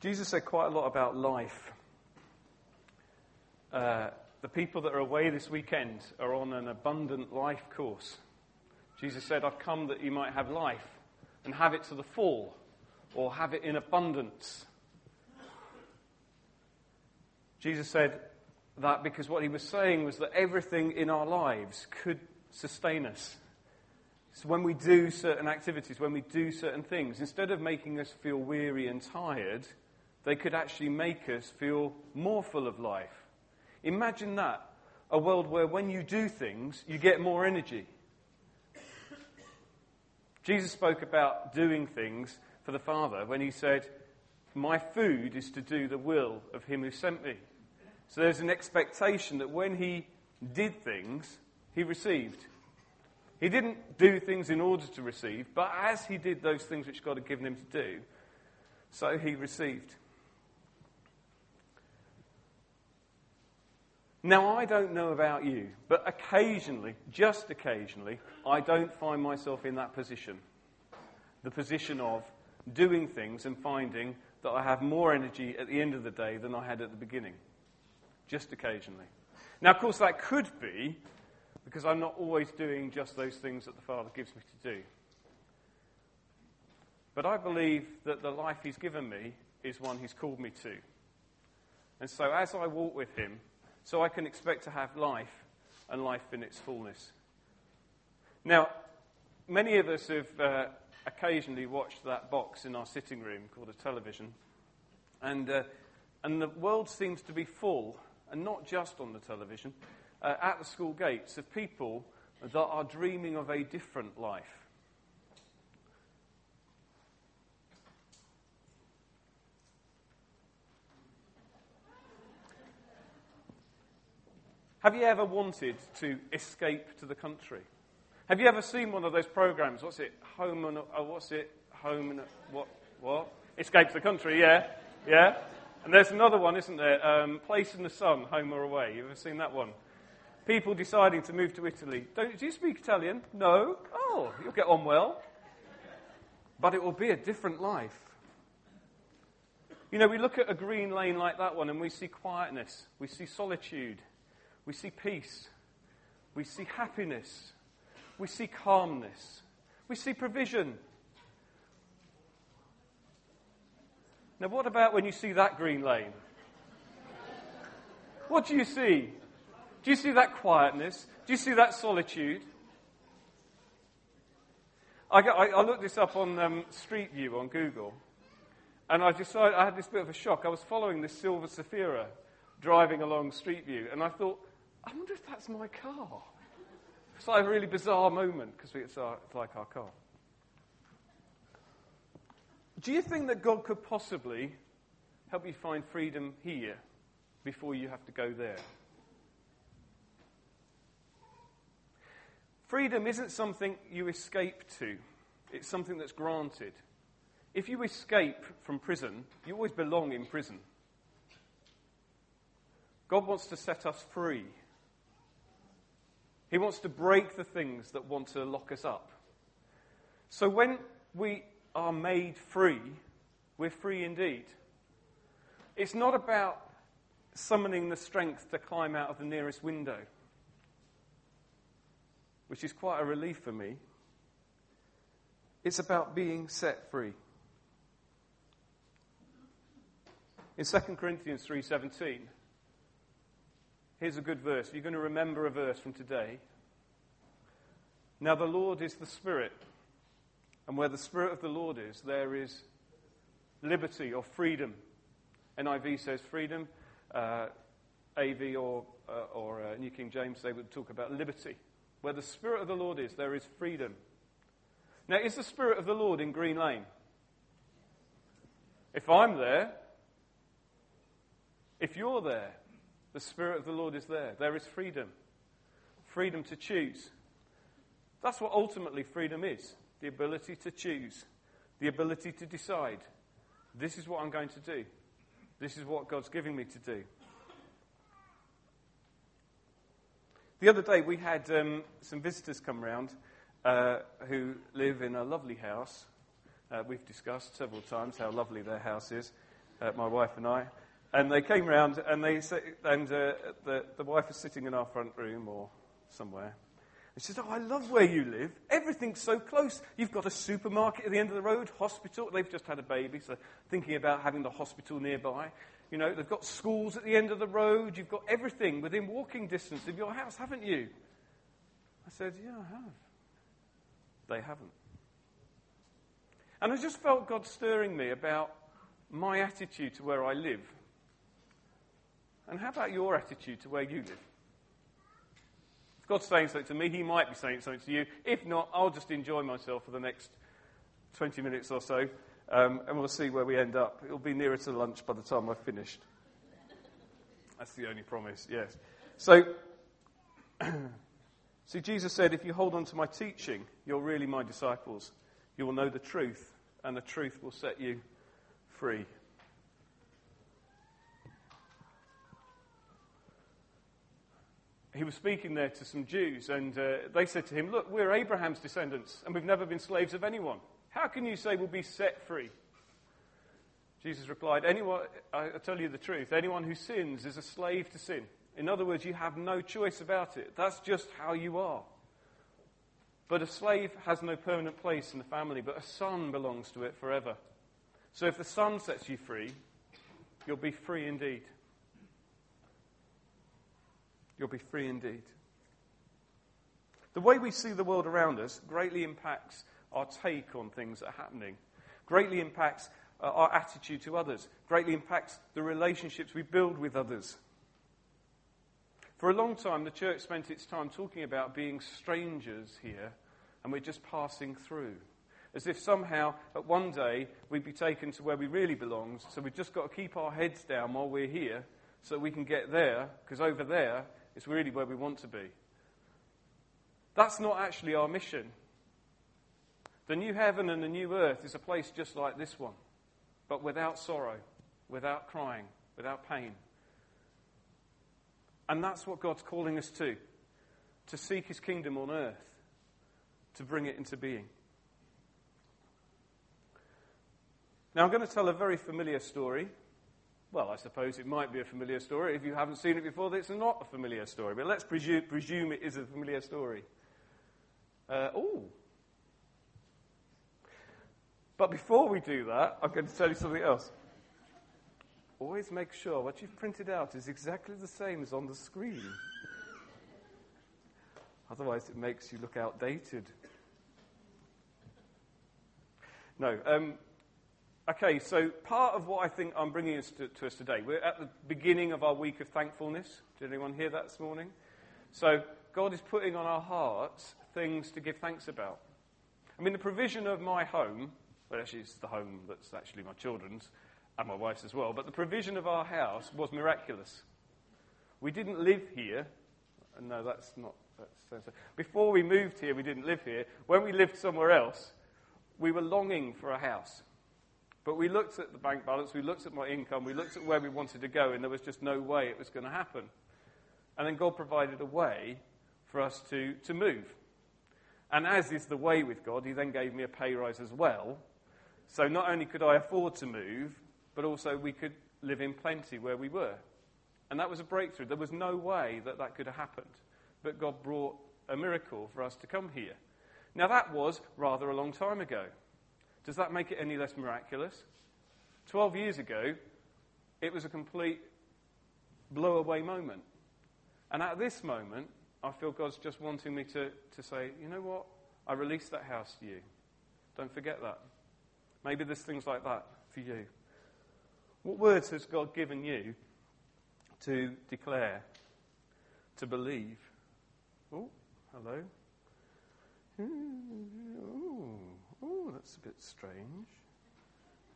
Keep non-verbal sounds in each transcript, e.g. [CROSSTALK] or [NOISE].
Jesus said quite a lot about life. Uh, the people that are away this weekend are on an abundant life course. Jesus said, I've come that you might have life and have it to the full, or have it in abundance. Jesus said that because what he was saying was that everything in our lives could sustain us. So when we do certain activities, when we do certain things, instead of making us feel weary and tired, they could actually make us feel more full of life. Imagine that a world where when you do things, you get more energy. Jesus spoke about doing things for the Father when he said, My food is to do the will of him who sent me. So there's an expectation that when he did things, he received. He didn't do things in order to receive, but as he did those things which God had given him to do, so he received. Now, I don't know about you, but occasionally, just occasionally, I don't find myself in that position. The position of doing things and finding that I have more energy at the end of the day than I had at the beginning. Just occasionally. Now, of course, that could be because I'm not always doing just those things that the Father gives me to do. But I believe that the life He's given me is one He's called me to. And so as I walk with Him, so I can expect to have life and life in its fullness. Now, many of us have uh, occasionally watched that box in our sitting room called a television. And, uh, and the world seems to be full, and not just on the television, uh, at the school gates of people that are dreaming of a different life. Have you ever wanted to escape to the country? Have you ever seen one of those programs? What's it? Home and oh, what's it? Home and what? What? Escape to the country? Yeah, yeah. And there's another one, isn't there? Um, Place in the Sun, Home or Away. You ever seen that one? people deciding to move to Italy. Don't, do you speak Italian? No. Oh, you'll get on well. But it will be a different life. You know, we look at a green lane like that one and we see quietness, we see solitude, we see peace, we see happiness, we see calmness, we see provision. Now, what about when you see that green lane? What do you see? Do you see that quietness? Do you see that solitude? I, I, I looked this up on um, Street View on Google, and I decided I had this bit of a shock. I was following this silver Zafira driving along Street View, and I thought, I wonder if that's my car. It's like a really bizarre moment because it's, uh, it's like our car. Do you think that God could possibly help you find freedom here before you have to go there? Freedom isn't something you escape to, it's something that's granted. If you escape from prison, you always belong in prison. God wants to set us free. He wants to break the things that want to lock us up. So when we are made free, we're free indeed. It's not about summoning the strength to climb out of the nearest window which is quite a relief for me. It's about being set free. In 2 Corinthians 3:17, here's a good verse. You're going to remember a verse from today. Now the Lord is the Spirit, and where the Spirit of the Lord is, there is liberty or freedom. NIV says freedom. Uh, AV or, uh, or uh, New King James, they would talk about liberty. Where the Spirit of the Lord is, there is freedom. Now, is the Spirit of the Lord in Green Lane? If I'm there, if you're there, the Spirit of the Lord is there. There is freedom. Freedom to choose. That's what ultimately freedom is the ability to choose, the ability to decide. This is what I'm going to do. This is what God's giving me to do. The other day, we had um, some visitors come round uh, who live in a lovely house. Uh, we've discussed several times how lovely their house is. uh, my wife and I. And they came round, and they and uh, the, the wife was sitting in our front room or somewhere. And she said, Oh, I love where you live. Everything's so close. You've got a supermarket at the end of the road, hospital. They've just had a baby, so thinking about having the hospital nearby. You know, they've got schools at the end of the road. You've got everything within walking distance of your house, haven't you? I said, Yeah, I have. They haven't. And I just felt God stirring me about my attitude to where I live. And how about your attitude to where you live? If God's saying something to me, He might be saying something to you. If not, I'll just enjoy myself for the next 20 minutes or so, um, and we'll see where we end up. It'll be nearer to lunch by the time I've finished. That's the only promise, yes. So, [CLEARS THROAT] see, Jesus said, if you hold on to my teaching, you're really my disciples. You will know the truth, and the truth will set you free. He was speaking there to some Jews, and uh, they said to him, Look, we're Abraham's descendants, and we've never been slaves of anyone. How can you say we'll be set free? Jesus replied, Anyone, I tell you the truth, anyone who sins is a slave to sin. In other words, you have no choice about it. That's just how you are. But a slave has no permanent place in the family, but a son belongs to it forever. So if the son sets you free, you'll be free indeed. You'll be free indeed. The way we see the world around us greatly impacts our take on things that are happening, greatly impacts uh, our attitude to others, greatly impacts the relationships we build with others. For a long time, the church spent its time talking about being strangers here, and we're just passing through. As if somehow, at one day, we'd be taken to where we really belong, so we've just got to keep our heads down while we're here so we can get there, because over there it's really where we want to be. That's not actually our mission. The new heaven and the new earth is a place just like this one, but without sorrow, without crying, without pain. And that's what God's calling us to to seek his kingdom on earth, to bring it into being. Now, I'm going to tell a very familiar story well, I suppose it might be a familiar story. If you haven't seen it before, it's not a familiar story. But let's presume, presume it is a familiar story. Uh, oh. But before we do that, I'm going to tell you something else. Always make sure what you've printed out is exactly the same as on the screen. Otherwise, it makes you look outdated. No, um, Okay, so part of what I think I'm bringing us to, to, us today, we're at the beginning of our week of thankfulness. Did anyone hear that this morning? So God is putting on our hearts things to give thanks about. I mean, the provision of my home, well, actually, it's the home that's actually my children's and my wife's as well, but the provision of our house was miraculous. We didn't live here. No, that's not. That's, before we moved here, we didn't live here. When we lived somewhere else, we were longing for a house. But we looked at the bank balance, we looked at my income, we looked at where we wanted to go, and there was just no way it was going to happen. And then God provided a way for us to, to move. And as is the way with God, He then gave me a pay rise as well. So not only could I afford to move, but also we could live in plenty where we were. And that was a breakthrough. There was no way that that could have happened. But God brought a miracle for us to come here. Now, that was rather a long time ago. Does that make it any less miraculous? Twelve years ago, it was a complete blow away moment. And at this moment, I feel God's just wanting me to, to say, you know what? I released that house to you. Don't forget that. Maybe there's things like that for you. What words has God given you to declare, to believe? Oh, hello. Oh, that's a bit strange.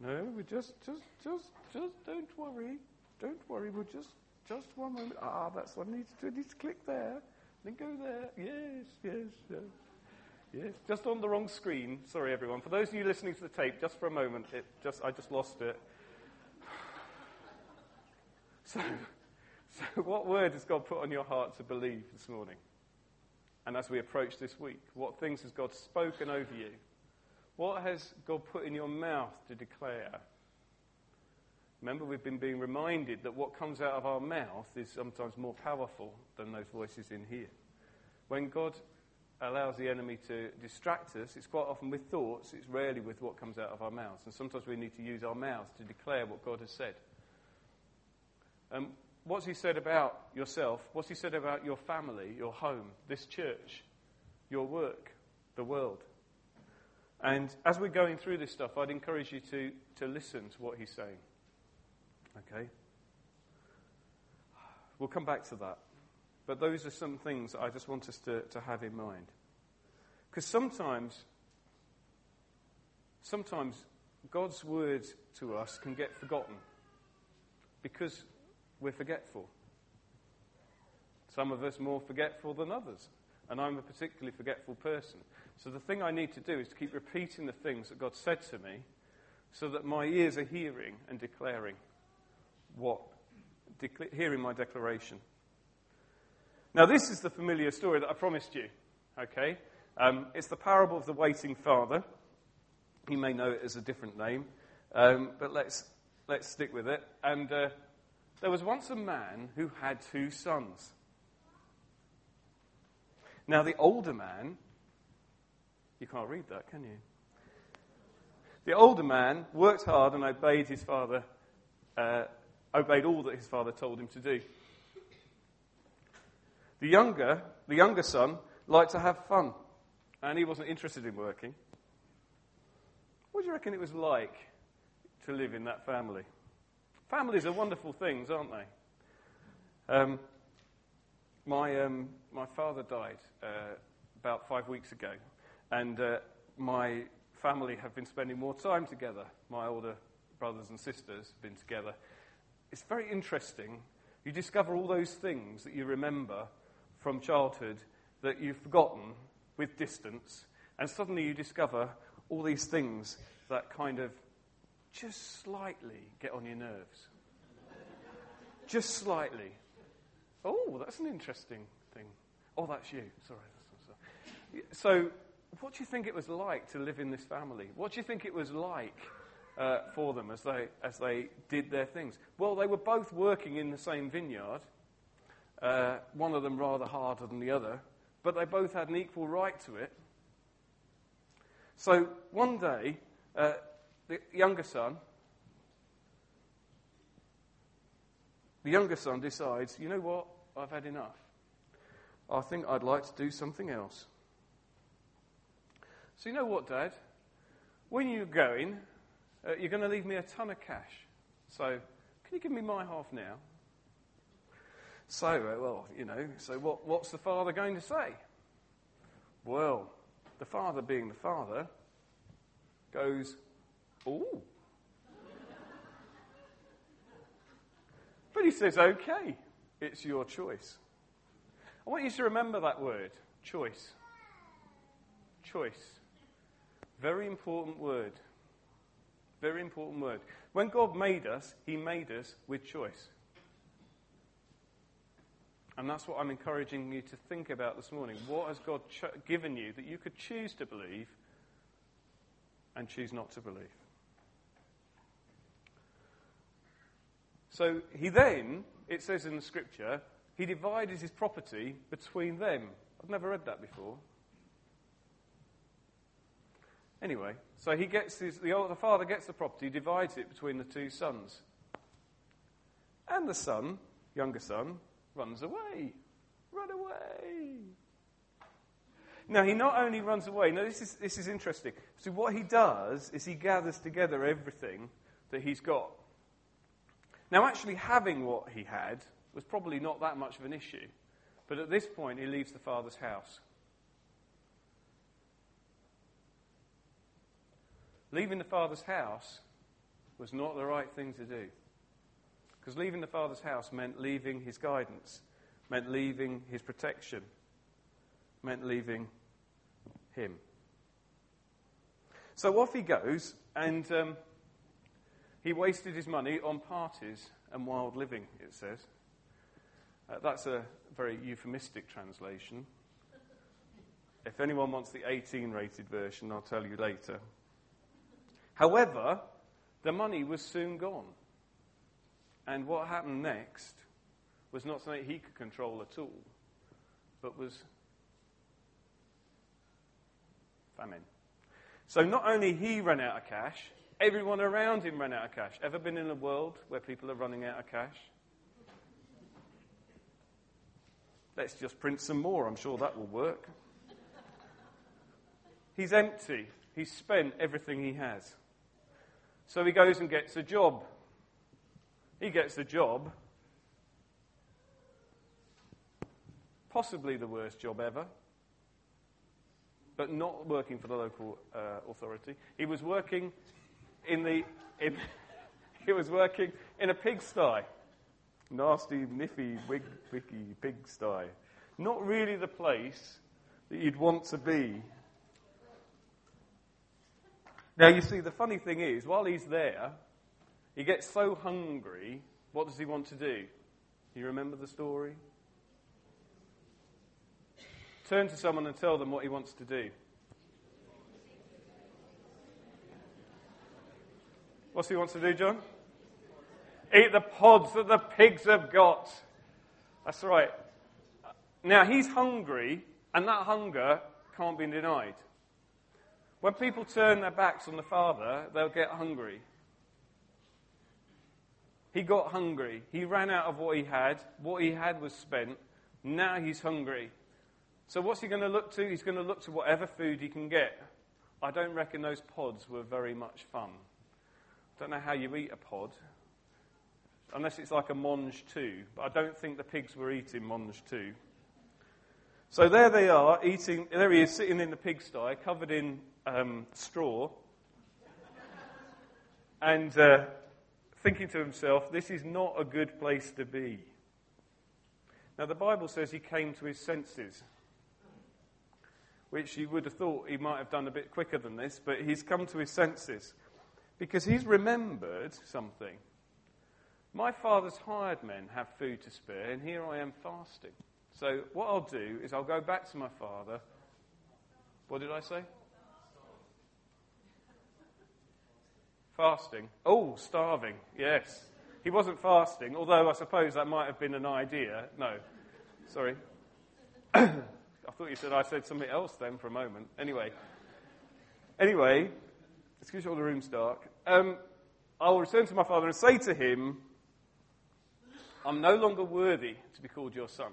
No, we just, just, just, just don't worry. Don't worry. We'll just, just one moment. Ah, that's what I need to do. I need to click there. Then go there. Yes, yes, yes. Yes, just on the wrong screen. Sorry, everyone. For those of you listening to the tape, just for a moment, it just, I just lost it. [SIGHS] So, so, what word has God put on your heart to believe this morning? And as we approach this week, what things has God spoken over you? What has God put in your mouth to declare? Remember, we've been being reminded that what comes out of our mouth is sometimes more powerful than those voices in here. When God allows the enemy to distract us, it's quite often with thoughts, it's rarely with what comes out of our mouths. And sometimes we need to use our mouths to declare what God has said. Um, what's He said about yourself? What's He said about your family, your home, this church, your work, the world? And as we're going through this stuff, I'd encourage you to, to listen to what He's saying. Okay? We'll come back to that. But those are some things I just want us to, to have in mind. Because sometimes, sometimes God's words to us can get forgotten because we're forgetful. Some of us more forgetful than others. And I'm a particularly forgetful person. So the thing I need to do is to keep repeating the things that God said to me so that my ears are hearing and declaring what, hearing my declaration. Now, this is the familiar story that I promised you, okay? Um, it's the parable of the waiting father. You may know it as a different name, um, but let's, let's stick with it. And uh, there was once a man who had two sons. Now, the older man, you can't read that, can you? The older man worked hard and obeyed his father uh, obeyed all that his father told him to do. The younger, the younger son liked to have fun, and he wasn't interested in working. What do you reckon it was like to live in that family? Families are wonderful things, aren't they? Um, my, um, my father died uh, about five weeks ago, and uh, my family have been spending more time together. My older brothers and sisters have been together it's very interesting. You discover all those things that you remember from childhood that you've forgotten with distance, and suddenly you discover all these things that kind of just slightly get on your nerves. just slightly. Oh, that's an interesting. Oh, that's you. Sorry. So, what do you think it was like to live in this family? What do you think it was like uh, for them as they, as they did their things? Well, they were both working in the same vineyard, uh, one of them rather harder than the other, but they both had an equal right to it. So one day, uh, the younger son, the younger son decides, you know what, I've had enough. I think I'd like to do something else. So, you know what, Dad? When you're going, uh, You're going to leave me a ton of cash. So, can you give me my half now? So, uh, well, you know, so what, what's the father going to say? Well, the father, being the father, goes, Ooh. but he says, Okay, it's your choice. I want you to remember that word choice. Choice. Very important word. Very important word. When God made us, He made us with choice. And that's what I'm encouraging you to think about this morning. What has God ch- given you that you could choose to believe and choose not to believe? So he then, it says in the scripture, he divided his property between them. I've never read that before. Anyway, so he gets his, the, the father gets the property, divides it between the two sons. And the son, younger son, runs away. Run away. Now, he not only runs away, now this is, this is interesting. So, what he does is he gathers together everything that he's got. Now, actually, having what he had was probably not that much of an issue. But at this point, he leaves the father's house. Leaving the father's house was not the right thing to do. Because leaving the father's house meant leaving his guidance, meant leaving his protection, meant leaving him. So off he goes, and um, he wasted his money on parties and wild living, it says. Uh, that's a very euphemistic translation. If anyone wants the 18 rated version, I'll tell you later. However, the money was soon gone. And what happened next was not something he could control at all, but was famine. So not only he ran out of cash, everyone around him ran out of cash. Ever been in a world where people are running out of cash? Let's just print some more. I'm sure that will work. He's empty. He's spent everything he has. So he goes and gets a job. He gets a job. Possibly the worst job ever, but not working for the local uh, authority. He was working in the. In, [LAUGHS] he was working in a pigsty. Nasty, niffy, wig, wicky pigsty. Not really the place that you'd want to be now, you see, the funny thing is, while he's there, he gets so hungry, what does he want to do? You remember the story? Turn to someone and tell them what he wants to do. What's he wants to do, John? Eat the pods that the pigs have got. That's right. Now, he's hungry, and that hunger can't be denied. When people turn their backs on the Father, they'll get hungry. He got hungry. He ran out of what he had. What he had was spent. Now he's hungry. So, what's he going to look to? He's going to look to whatever food he can get. I don't reckon those pods were very much fun. I Don't know how you eat a pod, unless it's like a mangetout. But I don't think the pigs were eating mangetout. So there they are, eating. There he is, sitting in the pigsty, covered in um, straw and uh, thinking to himself, this is not a good place to be. Now, the Bible says he came to his senses, which you would have thought he might have done a bit quicker than this, but he's come to his senses because he's remembered something. My father's hired men have food to spare, and here I am fasting. So, what I'll do is I'll go back to my father. What did I say? Fasting. Oh, starving. Yes. He wasn't fasting, although I suppose that might have been an idea. No. Sorry. [COUGHS] I thought you said I said something else then for a moment. Anyway. Anyway, excuse me, all the room's dark. Um, I will return to my father and say to him, I'm no longer worthy to be called your son.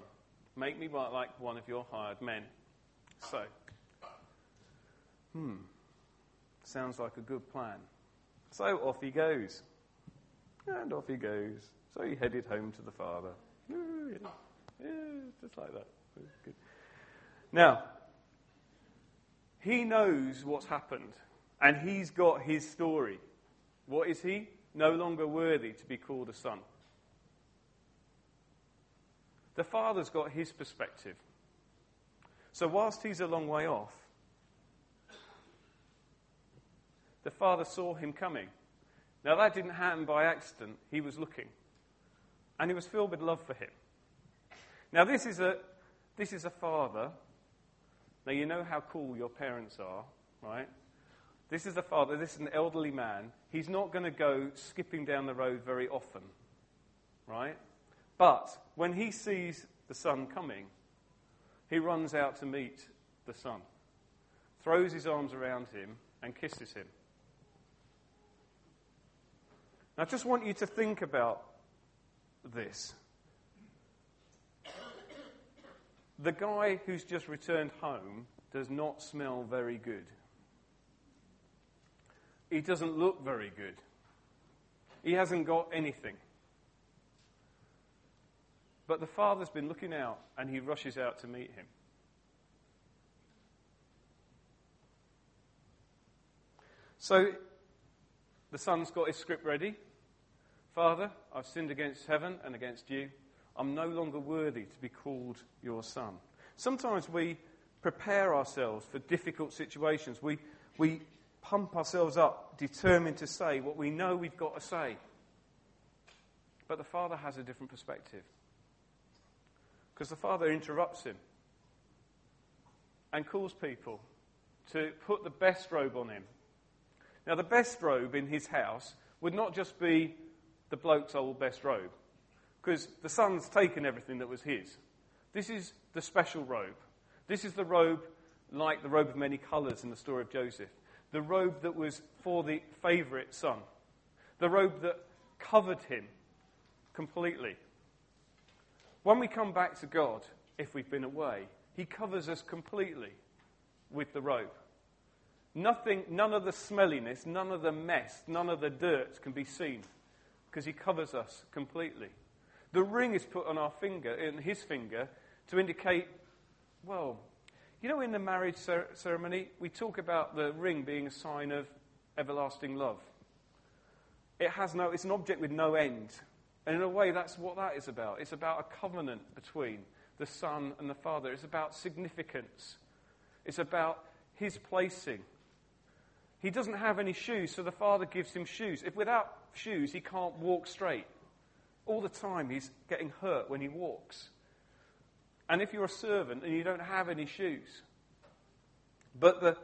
Make me like one of your hired men. So, hmm, sounds like a good plan. So off he goes. And off he goes. So he headed home to the father. Yeah, just like that. Good. Now, he knows what's happened, and he's got his story. What is he? No longer worthy to be called a son. The father's got his perspective. So, whilst he's a long way off, the father saw him coming. Now, that didn't happen by accident. He was looking. And he was filled with love for him. Now, this is a, this is a father. Now, you know how cool your parents are, right? This is a father, this is an elderly man. He's not going to go skipping down the road very often, right? But when he sees the son coming, he runs out to meet the son, throws his arms around him, and kisses him. I just want you to think about this. The guy who's just returned home does not smell very good. He doesn't look very good. He hasn't got anything. But the father's been looking out and he rushes out to meet him. So the son's got his script ready. Father, I've sinned against heaven and against you. I'm no longer worthy to be called your son. Sometimes we prepare ourselves for difficult situations. We, we pump ourselves up, determined to say what we know we've got to say. But the Father has a different perspective. Because the Father interrupts him and calls people to put the best robe on him. Now, the best robe in his house would not just be the bloke's old best robe because the son's taken everything that was his. This is the special robe. This is the robe like the robe of many colours in the story of Joseph. The robe that was for the favourite son. The robe that covered him completely. When we come back to God, if we've been away, He covers us completely with the robe. Nothing, none of the smelliness, none of the mess, none of the dirt can be seen because He covers us completely. The ring is put on our finger, in His finger, to indicate, well, you know, in the marriage ceremony, we talk about the ring being a sign of everlasting love. It has no, it's an object with no end. And in a way, that's what that is about. It's about a covenant between the Son and the Father. It's about significance. It's about his placing. He doesn't have any shoes, so the Father gives him shoes. If without shoes, he can't walk straight. All the time, he's getting hurt when he walks. And if you're a servant and you don't have any shoes, but the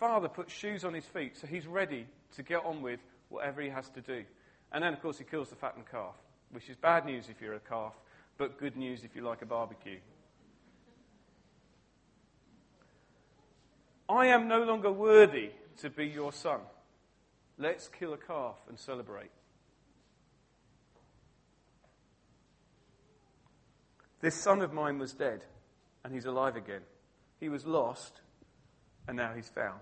Father puts shoes on his feet, so he's ready to get on with whatever he has to do. And then, of course, he kills the fattened calf, which is bad news if you're a calf, but good news if you like a barbecue. I am no longer worthy to be your son. Let's kill a calf and celebrate. This son of mine was dead, and he's alive again. He was lost, and now he's found.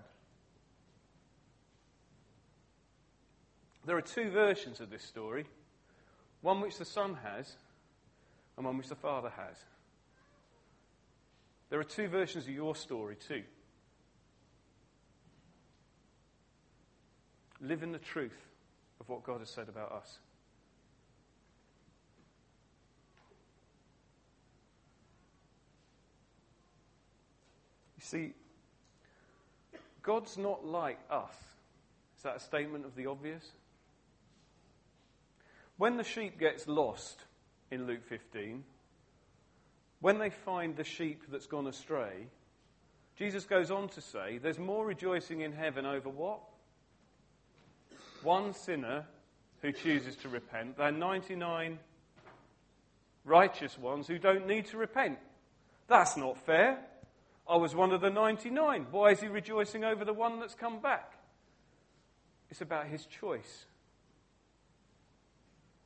There are two versions of this story one which the son has, and one which the father has. There are two versions of your story, too. Live in the truth of what God has said about us. You see, God's not like us. Is that a statement of the obvious? When the sheep gets lost in Luke 15, when they find the sheep that's gone astray, Jesus goes on to say there's more rejoicing in heaven over what? One sinner who chooses to repent than 99 righteous ones who don't need to repent. That's not fair. I was one of the 99. Why is he rejoicing over the one that's come back? It's about his choice.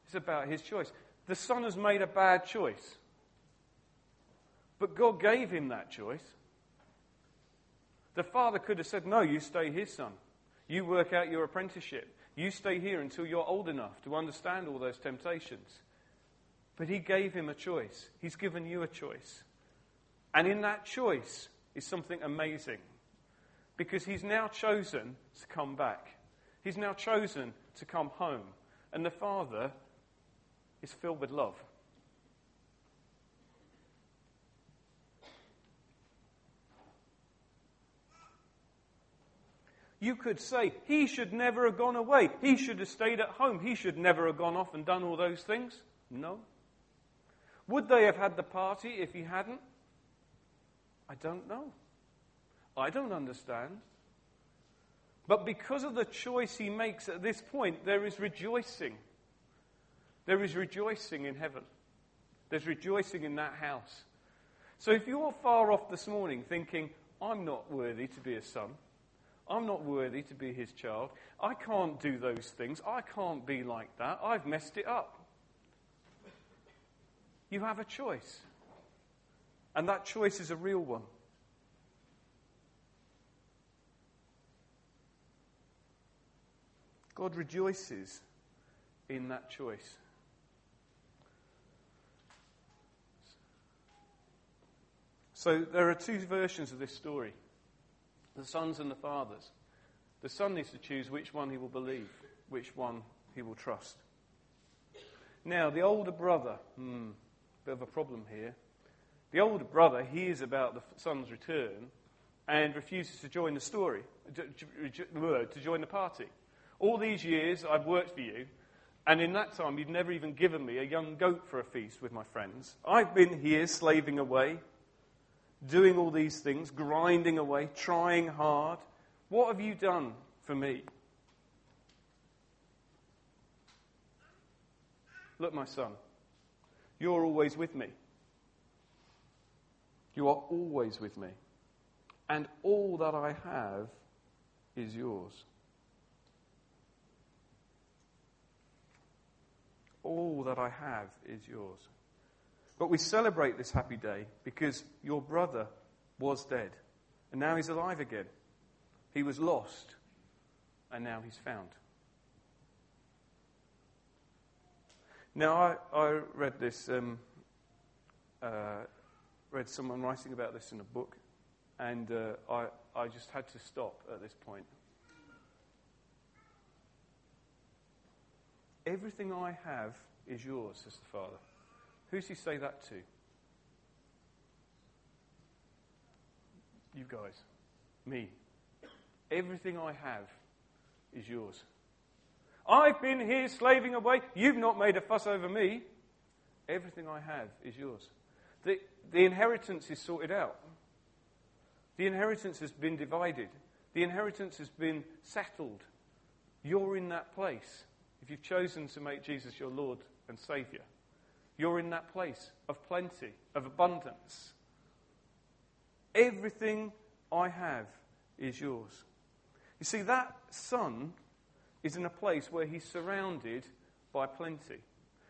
It's about his choice. The son has made a bad choice. But God gave him that choice. The father could have said, No, you stay his son. You work out your apprenticeship. You stay here until you're old enough to understand all those temptations. But he gave him a choice. He's given you a choice. And in that choice is something amazing. Because he's now chosen to come back. He's now chosen to come home. And the Father is filled with love. You could say, he should never have gone away. He should have stayed at home. He should never have gone off and done all those things. No. Would they have had the party if he hadn't? I don't know. I don't understand. But because of the choice he makes at this point, there is rejoicing. There is rejoicing in heaven. There's rejoicing in that house. So if you're far off this morning thinking, I'm not worthy to be a son, I'm not worthy to be his child, I can't do those things, I can't be like that, I've messed it up. You have a choice. And that choice is a real one. God rejoices in that choice. So there are two versions of this story the sons and the fathers. The son needs to choose which one he will believe, which one he will trust. Now, the older brother, hmm, bit of a problem here. The older brother hears about the son's return and refuses to join the story, to join the party. All these years I've worked for you, and in that time you've never even given me a young goat for a feast with my friends. I've been here slaving away, doing all these things, grinding away, trying hard. What have you done for me? Look, my son, you're always with me. You are always with me. And all that I have is yours. All that I have is yours. But we celebrate this happy day because your brother was dead and now he's alive again. He was lost and now he's found. Now, I, I read this, um, uh, read someone writing about this in a book, and uh, I, I just had to stop at this point. Everything I have is yours, says the Father. Who's he say that to? You guys. Me. Everything I have is yours. I've been here slaving away. You've not made a fuss over me. Everything I have is yours. The, the inheritance is sorted out. The inheritance has been divided. The inheritance has been settled. You're in that place. If you've chosen to make Jesus your Lord and Saviour, you're in that place of plenty, of abundance. Everything I have is yours. You see, that son is in a place where he's surrounded by plenty.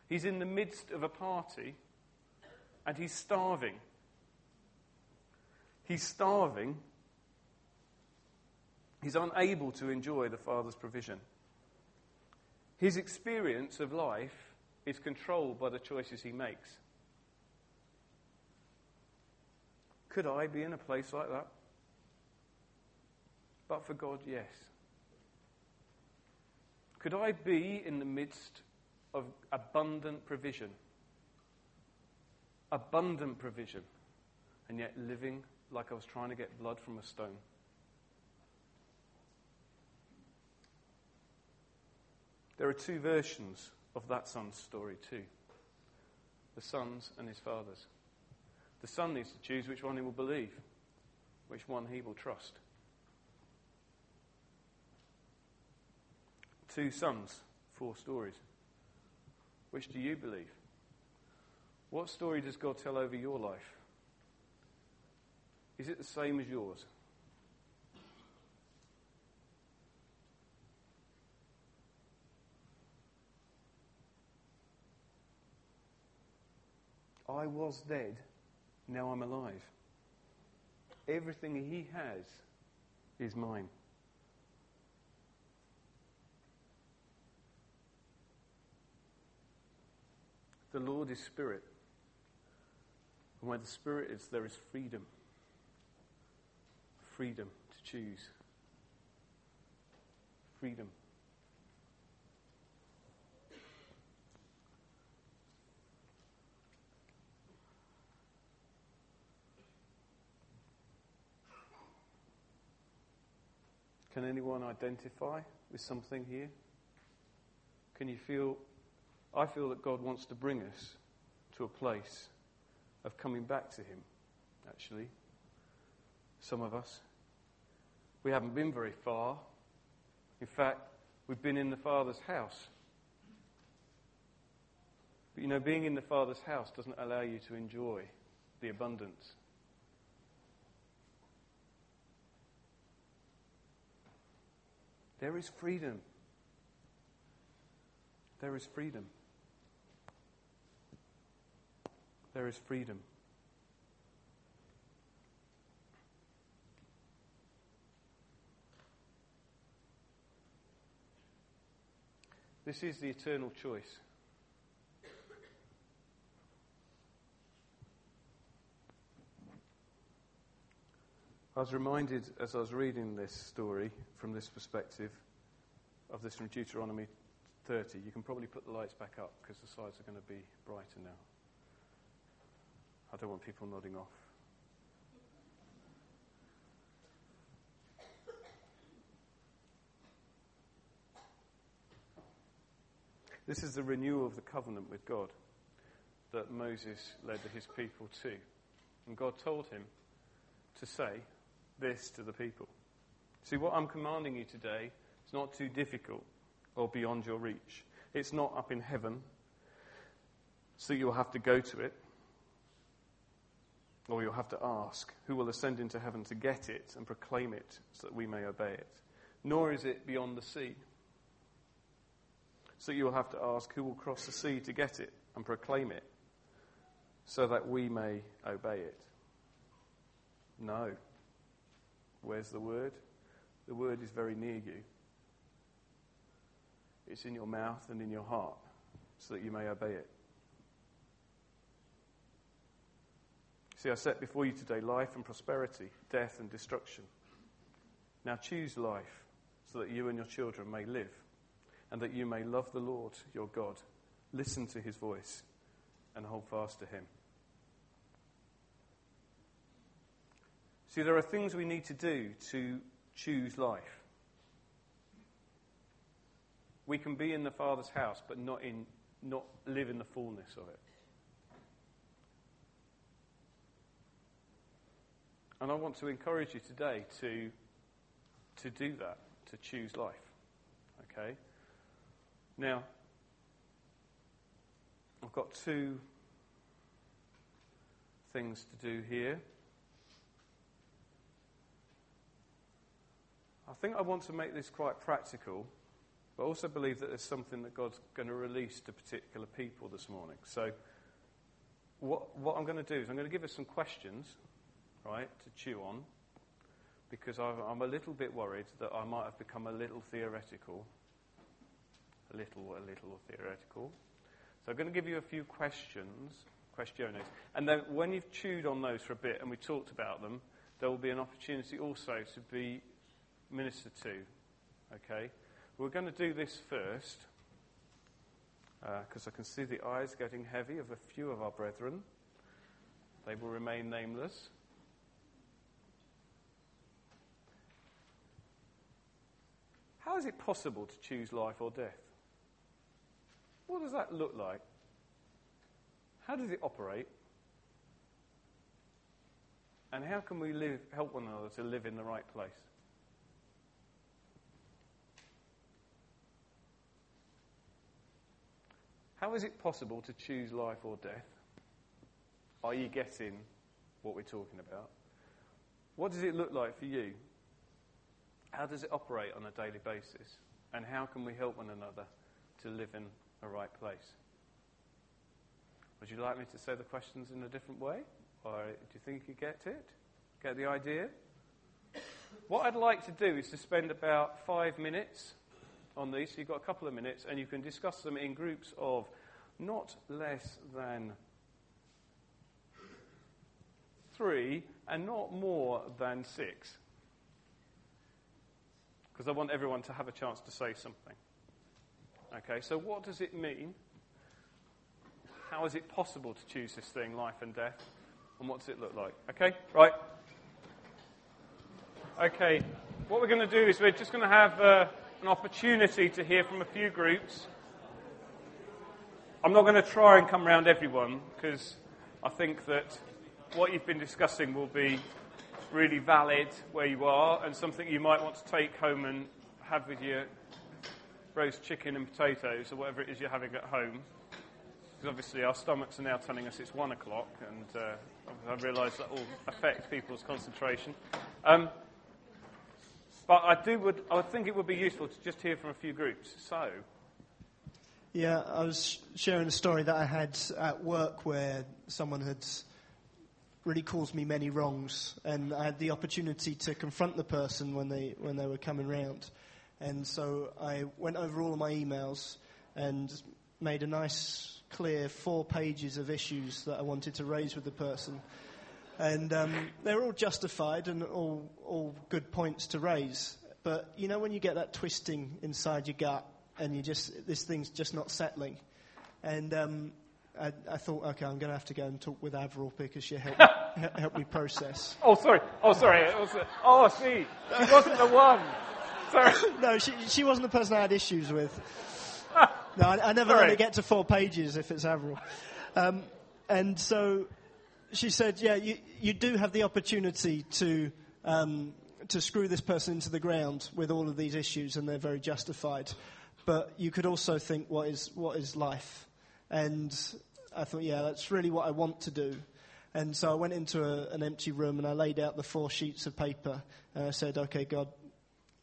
He's in the midst of a party and he's starving. He's starving. He's unable to enjoy the Father's provision. His experience of life is controlled by the choices he makes. Could I be in a place like that? But for God, yes. Could I be in the midst of abundant provision? Abundant provision, and yet living like I was trying to get blood from a stone. There are two versions of that son's story, too the son's and his father's. The son needs to choose which one he will believe, which one he will trust. Two sons, four stories. Which do you believe? What story does God tell over your life? Is it the same as yours? I was dead, now I'm alive. Everything he has is mine. The Lord is Spirit. And where the Spirit is, there is freedom. Freedom to choose. Freedom. Can anyone identify with something here? Can you feel? I feel that God wants to bring us to a place of coming back to Him, actually. Some of us. We haven't been very far. In fact, we've been in the Father's house. But you know, being in the Father's house doesn't allow you to enjoy the abundance. There is freedom. There is freedom. There is freedom. This is the eternal choice. I was reminded as I was reading this story from this perspective of this from Deuteronomy 30. You can probably put the lights back up because the slides are going to be brighter now. I don't want people nodding off. This is the renewal of the covenant with God that Moses led his people to. And God told him to say, this to the people. See, what I'm commanding you today is not too difficult or beyond your reach. It's not up in heaven. So you'll have to go to it, or you'll have to ask, Who will ascend into heaven to get it and proclaim it so that we may obey it? Nor is it beyond the sea. So you'll have to ask, Who will cross the sea to get it and proclaim it so that we may obey it? No. Where's the word? The word is very near you. It's in your mouth and in your heart so that you may obey it. See, I set before you today life and prosperity, death and destruction. Now choose life so that you and your children may live and that you may love the Lord your God, listen to his voice, and hold fast to him. See, there are things we need to do to choose life. We can be in the Father's house, but not, in, not live in the fullness of it. And I want to encourage you today to, to do that, to choose life. Okay? Now, I've got two things to do here. I think I want to make this quite practical, but also believe that there's something that God's going to release to particular people this morning. So, what, what I'm going to do is I'm going to give us some questions, right, to chew on, because I'm a little bit worried that I might have become a little theoretical. A little, a little theoretical. So I'm going to give you a few questions, questions, and then when you've chewed on those for a bit and we talked about them, there will be an opportunity also to be minister to. Okay? We're going to do this first because uh, I can see the eyes getting heavy of a few of our brethren. They will remain nameless. How is it possible to choose life or death? What does that look like? How does it operate? And how can we live, help one another to live in the right place? How is it possible to choose life or death? Are you getting what we're talking about? What does it look like for you? How does it operate on a daily basis? And how can we help one another to live in a right place? Would you like me to say the questions in a different way? Or do you think you get it? Get the idea? What I'd like to do is to spend about five minutes on these. You've got a couple of minutes, and you can discuss them in groups of not less than three and not more than six. Because I want everyone to have a chance to say something. Okay, so what does it mean? How is it possible to choose this thing, life and death? And what does it look like? Okay, right. Okay, what we're going to do is we're just going to have. Uh, an opportunity to hear from a few groups. I'm not going to try and come around everyone because I think that what you've been discussing will be really valid where you are and something you might want to take home and have with your roast chicken and potatoes or whatever it is you're having at home. Because obviously our stomachs are now telling us it's one o'clock, and uh, I realise that will affect people's concentration. Um, but I do would I would think it would be useful to just hear from a few groups. So. Yeah, I was sharing a story that I had at work where someone had really caused me many wrongs, and I had the opportunity to confront the person when they when they were coming round, and so I went over all of my emails and made a nice, clear four pages of issues that I wanted to raise with the person and um, they're all justified and all, all good points to raise. But you know when you get that twisting inside your gut and you just this thing's just not settling, and um, I, I, thought, okay, I'm going to have to go and talk with Avril because she helped [LAUGHS] me, help me process. Oh, sorry. Oh, sorry. Oh, see, she wasn't the one. Sorry. [LAUGHS] no, she, she wasn't the person I had issues with. [LAUGHS] No, I, I never let it get to four pages if it's Avril. Um, and so she said, yeah, you, you do have the opportunity to, um, to screw this person into the ground with all of these issues, and they're very justified. But you could also think, what is, what is life? And I thought, yeah, that's really what I want to do. And so I went into a, an empty room and I laid out the four sheets of paper. And I said, okay, God,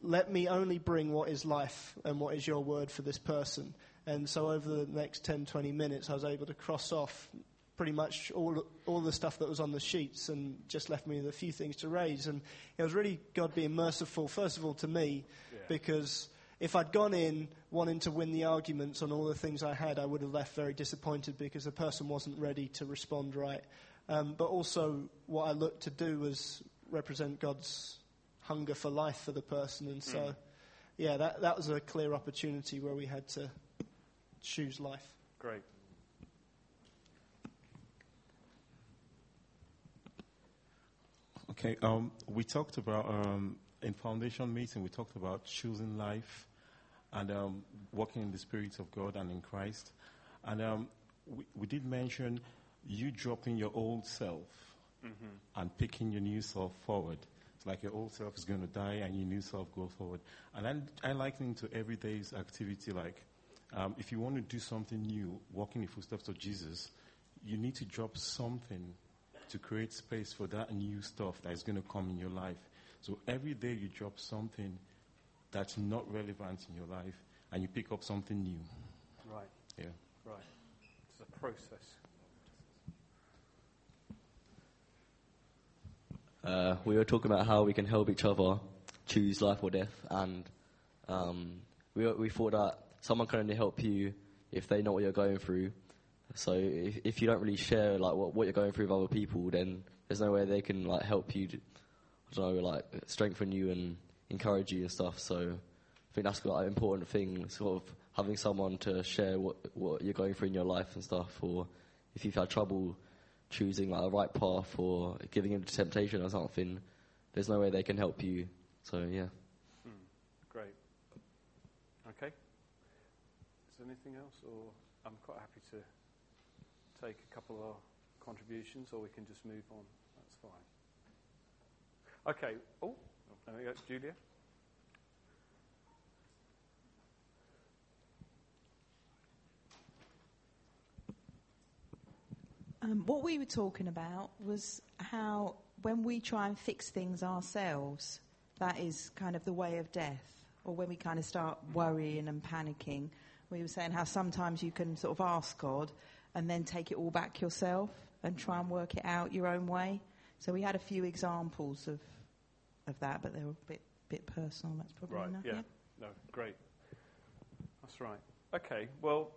let me only bring what is life and what is your word for this person. And so over the next 10, 20 minutes, I was able to cross off pretty much all, all the stuff that was on the sheets and just left me with a few things to raise. And it was really God being merciful, first of all, to me, Yeah. because if I'd gone in wanting to win the arguments on all the things I had, I would have left very disappointed because the person wasn't ready to respond right. Um, but also, what I looked to do was represent God's hunger for life for the person. And so, Mm. yeah, that, that was a clear opportunity where we had to choose life. Great. Okay, um, we talked about um, in foundation meeting. We talked about choosing life and um, walking in the spirit of God and in Christ. And um, we, we did mention you dropping your old self and picking your new self forward. It's like your old self is going to die and your new self goes forward. And I, I liken it to everyday's activity. Like um, if you want to do something new, walking in the footsteps of Jesus, you need to drop something to create space for that new stuff that is going to come in your life. So every day you drop something that's not relevant in your life and you pick up something new. Right, Yeah. right. It's a process. Uh, we were talking about how we can help each other choose life or death, and um, we we thought that someone can only help you if they know what you're going through. So if, if you don't really share like what, what you're going through with other people, then there's no way they can like help you. I don't know, like strengthen you and encourage you and stuff. So I think that's like an important thing, sort of having someone to share what what you're going through in your life and stuff, or if you've had trouble choosing like a right path or giving into temptation or something, there's no way they can help you. So yeah. Hmm. Great. Okay. Is there anything else, or I'm quite happy to take a couple of contributions, or we can just move on. That's fine. Okay. Oh, there we go, Julia. Um, what we were talking about was how when we try and fix things ourselves, that is kind of the way of death. Or when we kind of start worrying and panicking, we were saying how sometimes you can sort of ask God and then take it all back yourself and try and work it out your own way. So we had a few examples of of that, but they were a bit bit personal. That's probably Right. enough. Yeah. No. Great. That's right. Okay. Well,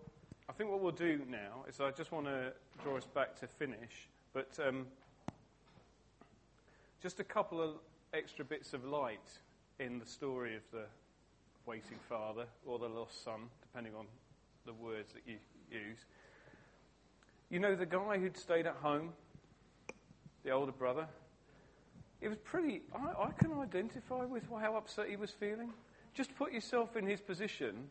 I think what we'll do now is I just want to draw us back to finish, but um, just a couple of extra bits of light in the story of the waiting father or the lost son, depending on the words that you use. You know, the guy who'd stayed at home, the older brother, it was pretty. I, I can identify with how upset he was feeling. Just put yourself in his position.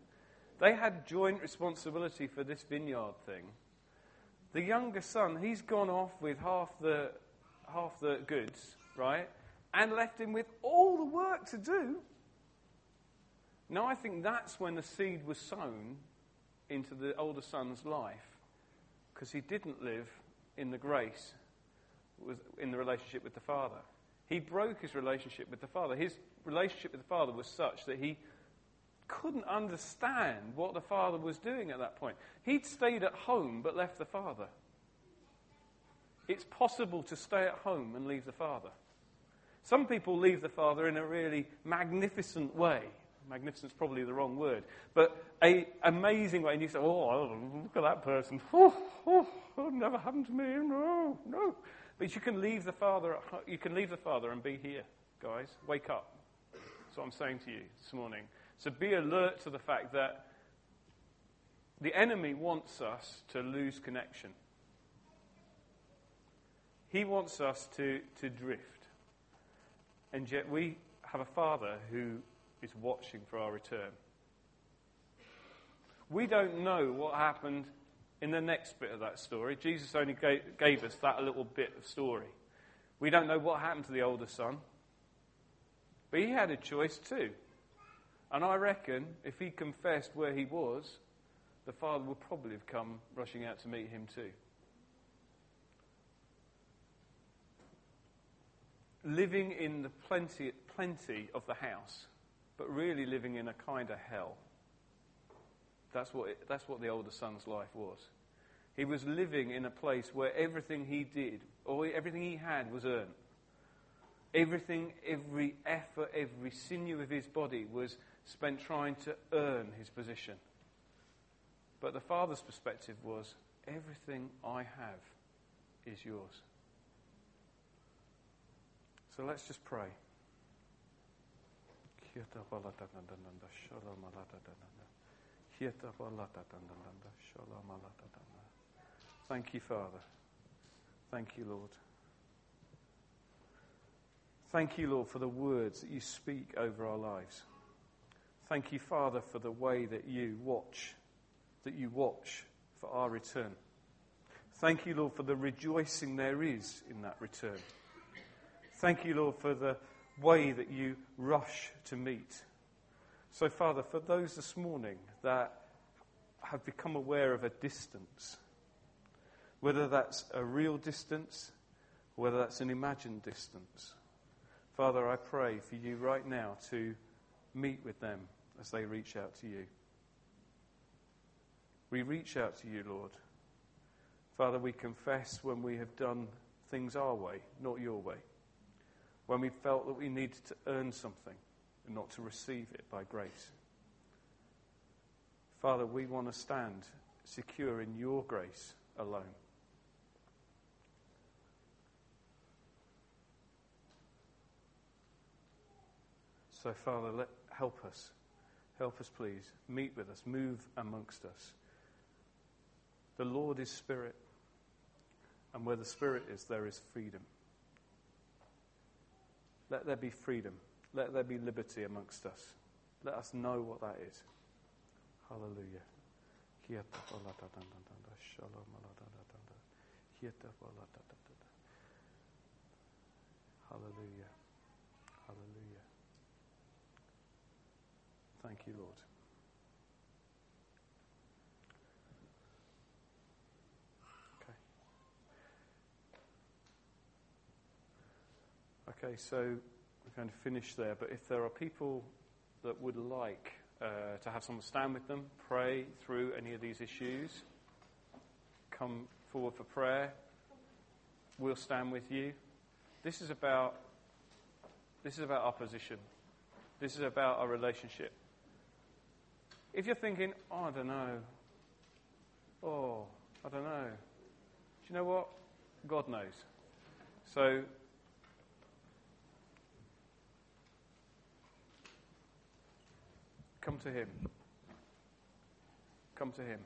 They had joint responsibility for this vineyard thing. The younger son, he's gone off with half the half the goods, right, and left him with all the work to do. Now, I think that's when the seed was sown into the older son's life, because he didn't live in the grace, with, in the relationship with the father. He broke his relationship with the father. His relationship with the father was such that he couldn't understand what the father was doing at that point. He'd stayed at home but left the father. It's possible to stay at home and leave the father. Some people leave the father in a really magnificent way. Magnificent's probably the wrong word, but a amazing way. And you say, "Oh, look at that person! [LAUGHS] Oh, oh, oh never happened to me. No, no." But you can leave the father. You can leave the father and be here, guys. Wake up. That's what I'm saying to you this morning. So be alert to the fact that the enemy wants us to lose connection. He wants us to, to drift. And yet we have a Father who is watching for our return. We don't know what happened in the next bit of that story. Jesus only gave, gave us that little bit of story. We don't know what happened to the older son. But he had a choice too. And I reckon if he confessed where he was, the father would probably have come rushing out to meet him too. Living in the plenty, plenty of the house, but really living in a kind of hell. That's what, it, that's what the older son's life was. He was living in a place where everything he did, or everything he had, was earned. Everything, every effort, every sinew of his body was spent trying to earn his position. But the father's perspective was everything I have is yours. So let's just pray. Thank you, Father. Thank you, Lord. Thank you, Lord, for the words that you speak over our lives. Thank you, Father, for the way that you watch, that you watch for our return. Thank you, Lord, for the rejoicing there is in that return. Thank you, Lord, for the way that you rush to meet. So, Father, for those this morning that have become aware of a distance, whether that's a real distance, whether that's an imagined distance, Father, I pray for you right now to meet with them as they reach out to you. We reach out to you, Lord. Father, we confess when we have done things our way, not your way when we felt that we needed to earn something and not to receive it by grace. Father, we want to stand secure in your grace alone. So, Father, let, help us. Help us, please. Meet with us. Move amongst us. The Lord is Spirit, and where the Spirit is, there is freedom. Let there be freedom. Let there be liberty amongst us. Let us know what that is. Hallelujah. Hallelujah. Hallelujah. Thank you, Lord. Okay, Okay, so going to finish there. But if there are people that would like uh, to have someone stand with them, pray through any of these issues, come forward for prayer. We'll stand with you. This is about this is about our position. This is about our relationship. If you're thinking, oh, I don't know, oh, I don't know, do you know what? God knows. So Come to Him. Come to Him.